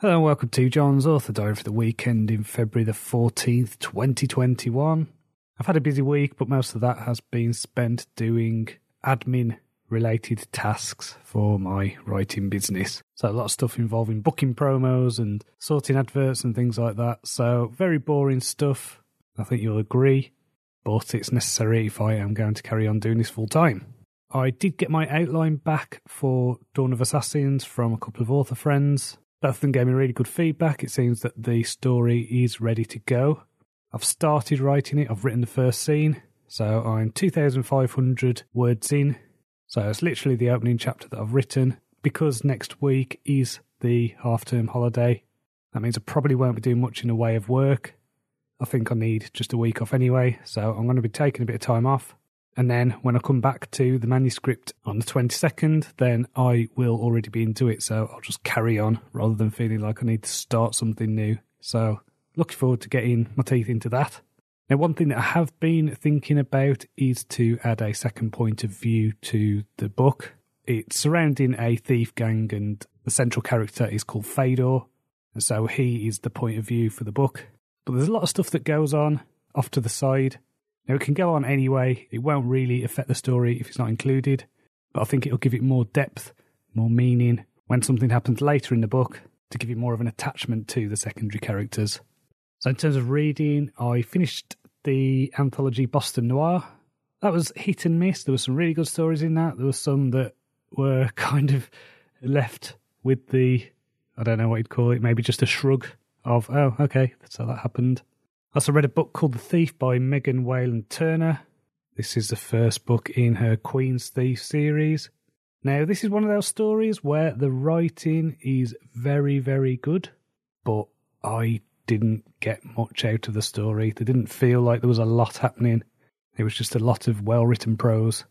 Hello and welcome to John's Author Diary for the weekend in February the 14th, 2021. I've had a busy week, but most of that has been spent doing admin related tasks for my writing business. So a lot of stuff involving booking promos and sorting adverts and things like that. So very boring stuff. I think you'll agree, but it's necessary if I am going to carry on doing this full time. I did get my outline back for Dawn of Assassins from a couple of author friends. Them gave me really good feedback. It seems that the story is ready to go. I've started writing it, I've written the first scene, so I'm 2,500 words in. So it's literally the opening chapter that I've written. Because next week is the half term holiday, that means I probably won't be doing much in the way of work. I think I need just a week off anyway, so I'm going to be taking a bit of time off. And then when I come back to the manuscript on the 22nd, then I will already be into it. So I'll just carry on rather than feeling like I need to start something new. So looking forward to getting my teeth into that. Now, one thing that I have been thinking about is to add a second point of view to the book. It's surrounding a thief gang, and the central character is called Fedor, and so he is the point of view for the book. But there's a lot of stuff that goes on off to the side. Now, it can go on anyway, it won't really affect the story if it's not included, but I think it'll give it more depth, more meaning when something happens later in the book to give you more of an attachment to the secondary characters. So, in terms of reading, I finished the anthology Boston Noir. That was hit and miss. There were some really good stories in that. There were some that were kind of left with the, I don't know what you'd call it, maybe just a shrug of, oh, okay, how that happened. I also read a book called The Thief by Megan Whalen Turner. This is the first book in her Queen's Thief series. Now, this is one of those stories where the writing is very, very good, but I didn't get much out of the story. There didn't feel like there was a lot happening. It was just a lot of well written prose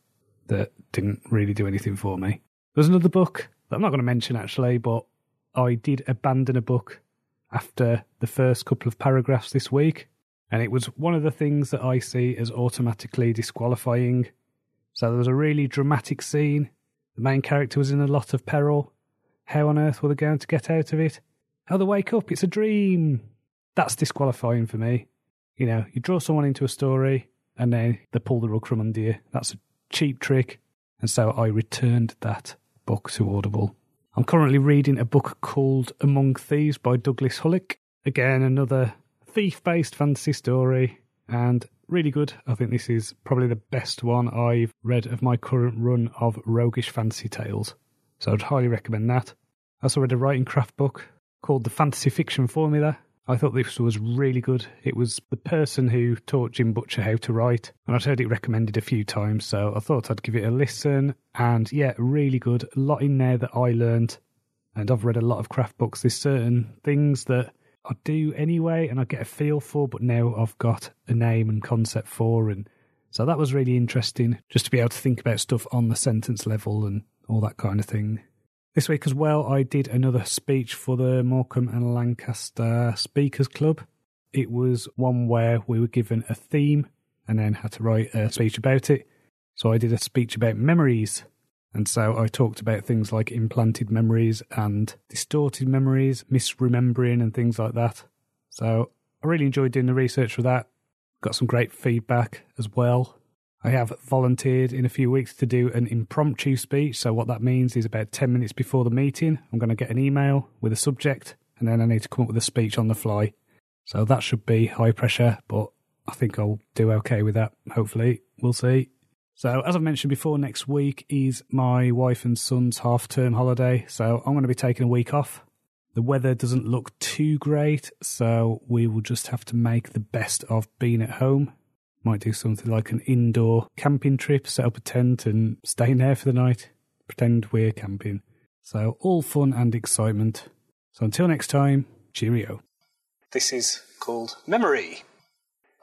that didn't really do anything for me. There's another book that I'm not going to mention actually, but I did abandon a book after the first couple of paragraphs this week. And it was one of the things that I see as automatically disqualifying. So there was a really dramatic scene. The main character was in a lot of peril. How on earth were they going to get out of it? Oh, they wake up, it's a dream that's disqualifying for me. You know, you draw someone into a story and then they pull the rug from under you. That's a cheap trick. And so I returned that book to Audible. I'm currently reading a book called Among Thieves by Douglas Hulick. Again, another thief based fantasy story and really good. I think this is probably the best one I've read of my current run of roguish fantasy tales. So I'd highly recommend that. I also read a writing craft book called The Fantasy Fiction Formula I thought this was really good. It was the person who taught Jim Butcher how to write, and I'd heard it recommended a few times, so I thought I'd give it a listen. And yeah, really good. A lot in there that I learned, and I've read a lot of craft books. There's certain things that I do anyway, and I get a feel for, but now I've got a name and concept for, and so that was really interesting just to be able to think about stuff on the sentence level and all that kind of thing. This week as well, I did another speech for the Morecambe and Lancaster Speakers Club. It was one where we were given a theme and then had to write a speech about it. So I did a speech about memories. And so I talked about things like implanted memories and distorted memories, misremembering, and things like that. So I really enjoyed doing the research for that. Got some great feedback as well. I have volunteered in a few weeks to do an impromptu speech. So, what that means is about 10 minutes before the meeting, I'm going to get an email with a subject, and then I need to come up with a speech on the fly. So, that should be high pressure, but I think I'll do okay with that. Hopefully, we'll see. So, as I've mentioned before, next week is my wife and son's half term holiday. So, I'm going to be taking a week off. The weather doesn't look too great, so we will just have to make the best of being at home might do something like an indoor camping trip, set up a tent and stay in there for the night. Pretend we're camping. So, all fun and excitement. So, until next time, cheerio. This is called Memory.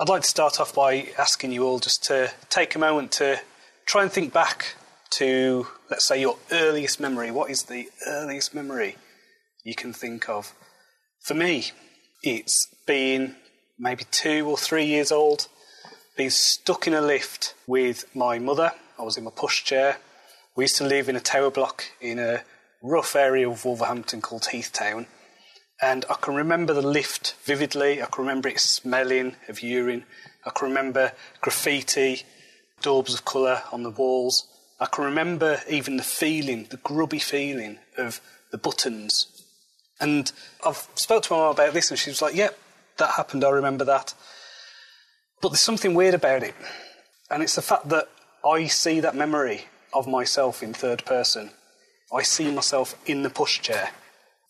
I'd like to start off by asking you all just to take a moment to try and think back to, let's say, your earliest memory. What is the earliest memory you can think of? For me, it's being maybe two or three years old been stuck in a lift with my mother. I was in my pushchair. We used to live in a tower block in a rough area of Wolverhampton called Heathtown. And I can remember the lift vividly. I can remember it smelling of urine. I can remember graffiti, daubs of colour on the walls. I can remember even the feeling, the grubby feeling of the buttons. And I've spoke to my mum about this, and she was like, "Yep, yeah, that happened. I remember that." But there's something weird about it, and it's the fact that I see that memory of myself in third person. I see myself in the pushchair.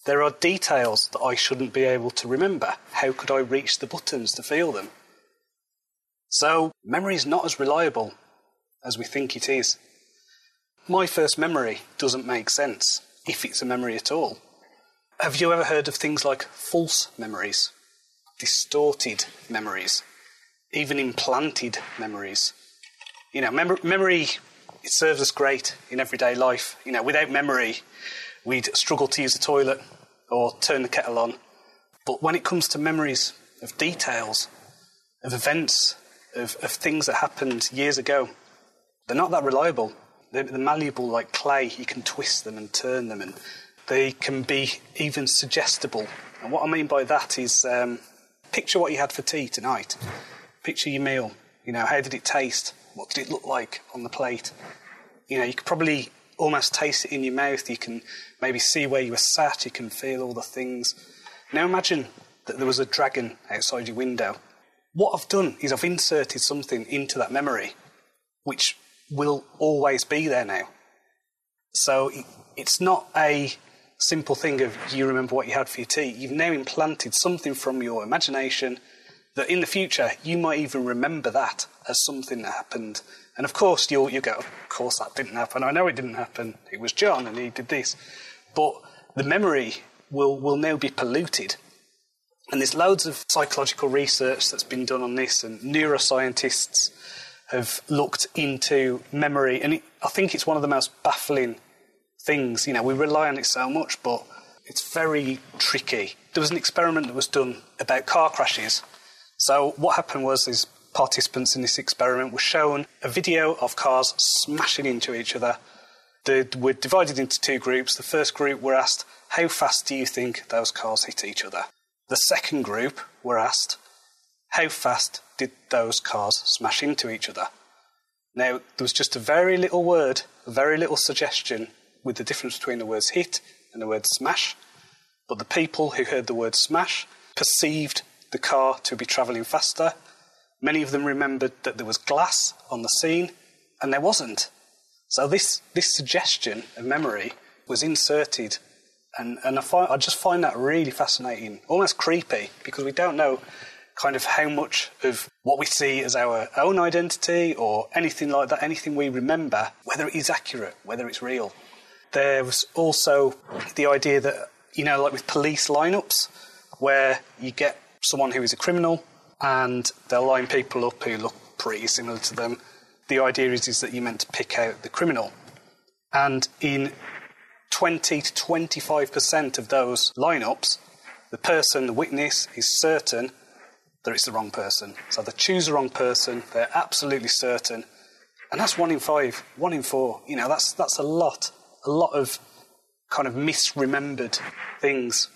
There are details that I shouldn't be able to remember. How could I reach the buttons to feel them? So, memory is not as reliable as we think it is. My first memory doesn't make sense, if it's a memory at all. Have you ever heard of things like false memories, distorted memories, even implanted memories? You know, mem- memory it serves us great in everyday life. You know, without memory, we'd struggle to use the toilet or turn the kettle on. But when it comes to memories of details, of events, of, of things that happened years ago, they're not that reliable. They're, they're malleable like clay. You can twist them and turn them, and they can be even suggestible. And what I mean by that is um, picture what you had for tea tonight. Picture your meal. You know, how did it taste? What did it look like on the plate? You know, you could probably almost taste it in your mouth. You can maybe see where you were sat. You can feel all the things. Now imagine that there was a dragon outside your window. What I've done is I've inserted something into that memory which will always be there now. So it's not a simple thing of you remember what you had for your tea. You've now implanted something from your imagination that in the future you might even remember that as something that happened. And of course, you'll, you go, of course that didn't happen. I know it didn't happen. It was John and he did this. But the memory will, will now be polluted. And there's loads of psychological research that's been done on this, and neuroscientists have looked into memory. And it, I think it's one of the most baffling things. You know, we rely on it so much, but it's very tricky. There was an experiment that was done about car crashes so what happened was these participants in this experiment were shown a video of cars smashing into each other. They were divided into two groups. The first group were asked, How fast do you think those cars hit each other? The second group were asked, How fast did those cars smash into each other? Now, there was just a very little word, a very little suggestion with the difference between the words hit and the word smash. But the people who heard the word smash perceived the car to be travelling faster. Many of them remembered that there was glass on the scene, and there wasn't. So this, this suggestion of memory was inserted, and, and I, find, I just find that really fascinating, almost creepy, because we don't know kind of how much of what we see as our own identity or anything like that, anything we remember, whether it is accurate, whether it's real. There was also the idea that, you know, like with police lineups, where you get someone who is a criminal and they'll line people up who look pretty similar to them. The idea is, is that you're meant to pick out the criminal. And in 20 to 25% of those lineups, the person, the witness, is certain that it's the wrong person. So they choose the wrong person, they're absolutely certain. And that's one in five, one in four. You know, that's, that's a lot, a lot of kind of misremembered things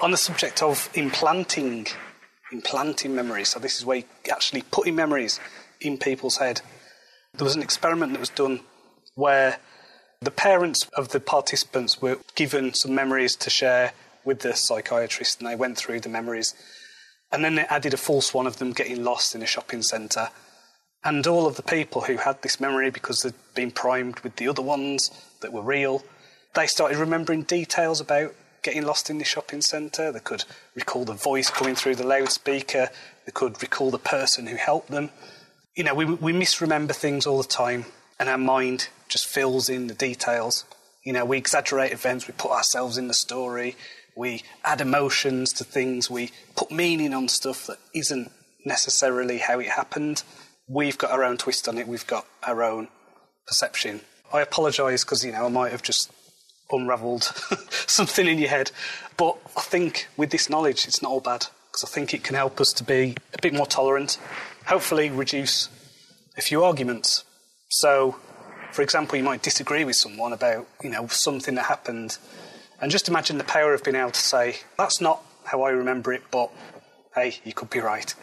on the subject of implanting, implanting memories, so this is where you're actually putting memories in people's head. There was an experiment that was done where the parents of the participants were given some memories to share with the psychiatrist, and they went through the memories. And then they added a false one of them getting lost in a shopping centre. And all of the people who had this memory, because they'd been primed with the other ones that were real, they started remembering details about getting lost in the shopping centre. They could recall the voice coming through the loudspeaker. They could recall the person who helped them. You know, we, we misremember things all the time, and our mind just fills in the details. You know, we exaggerate events, we put ourselves in the story, we add emotions to things, we put meaning on stuff that isn't necessarily how it happened. We've got our own twist on it, we've got our own perception. I apologise because, you know, I might have just unravelled something in your head. But I think with this knowledge, it's not all bad because I think it can help us to be a bit more tolerant, hopefully, reduce a few arguments. So, for example, you might disagree with someone about you know something that happened And just imagine the power of being able to say, that's not how I remember it, but hey, you could be right.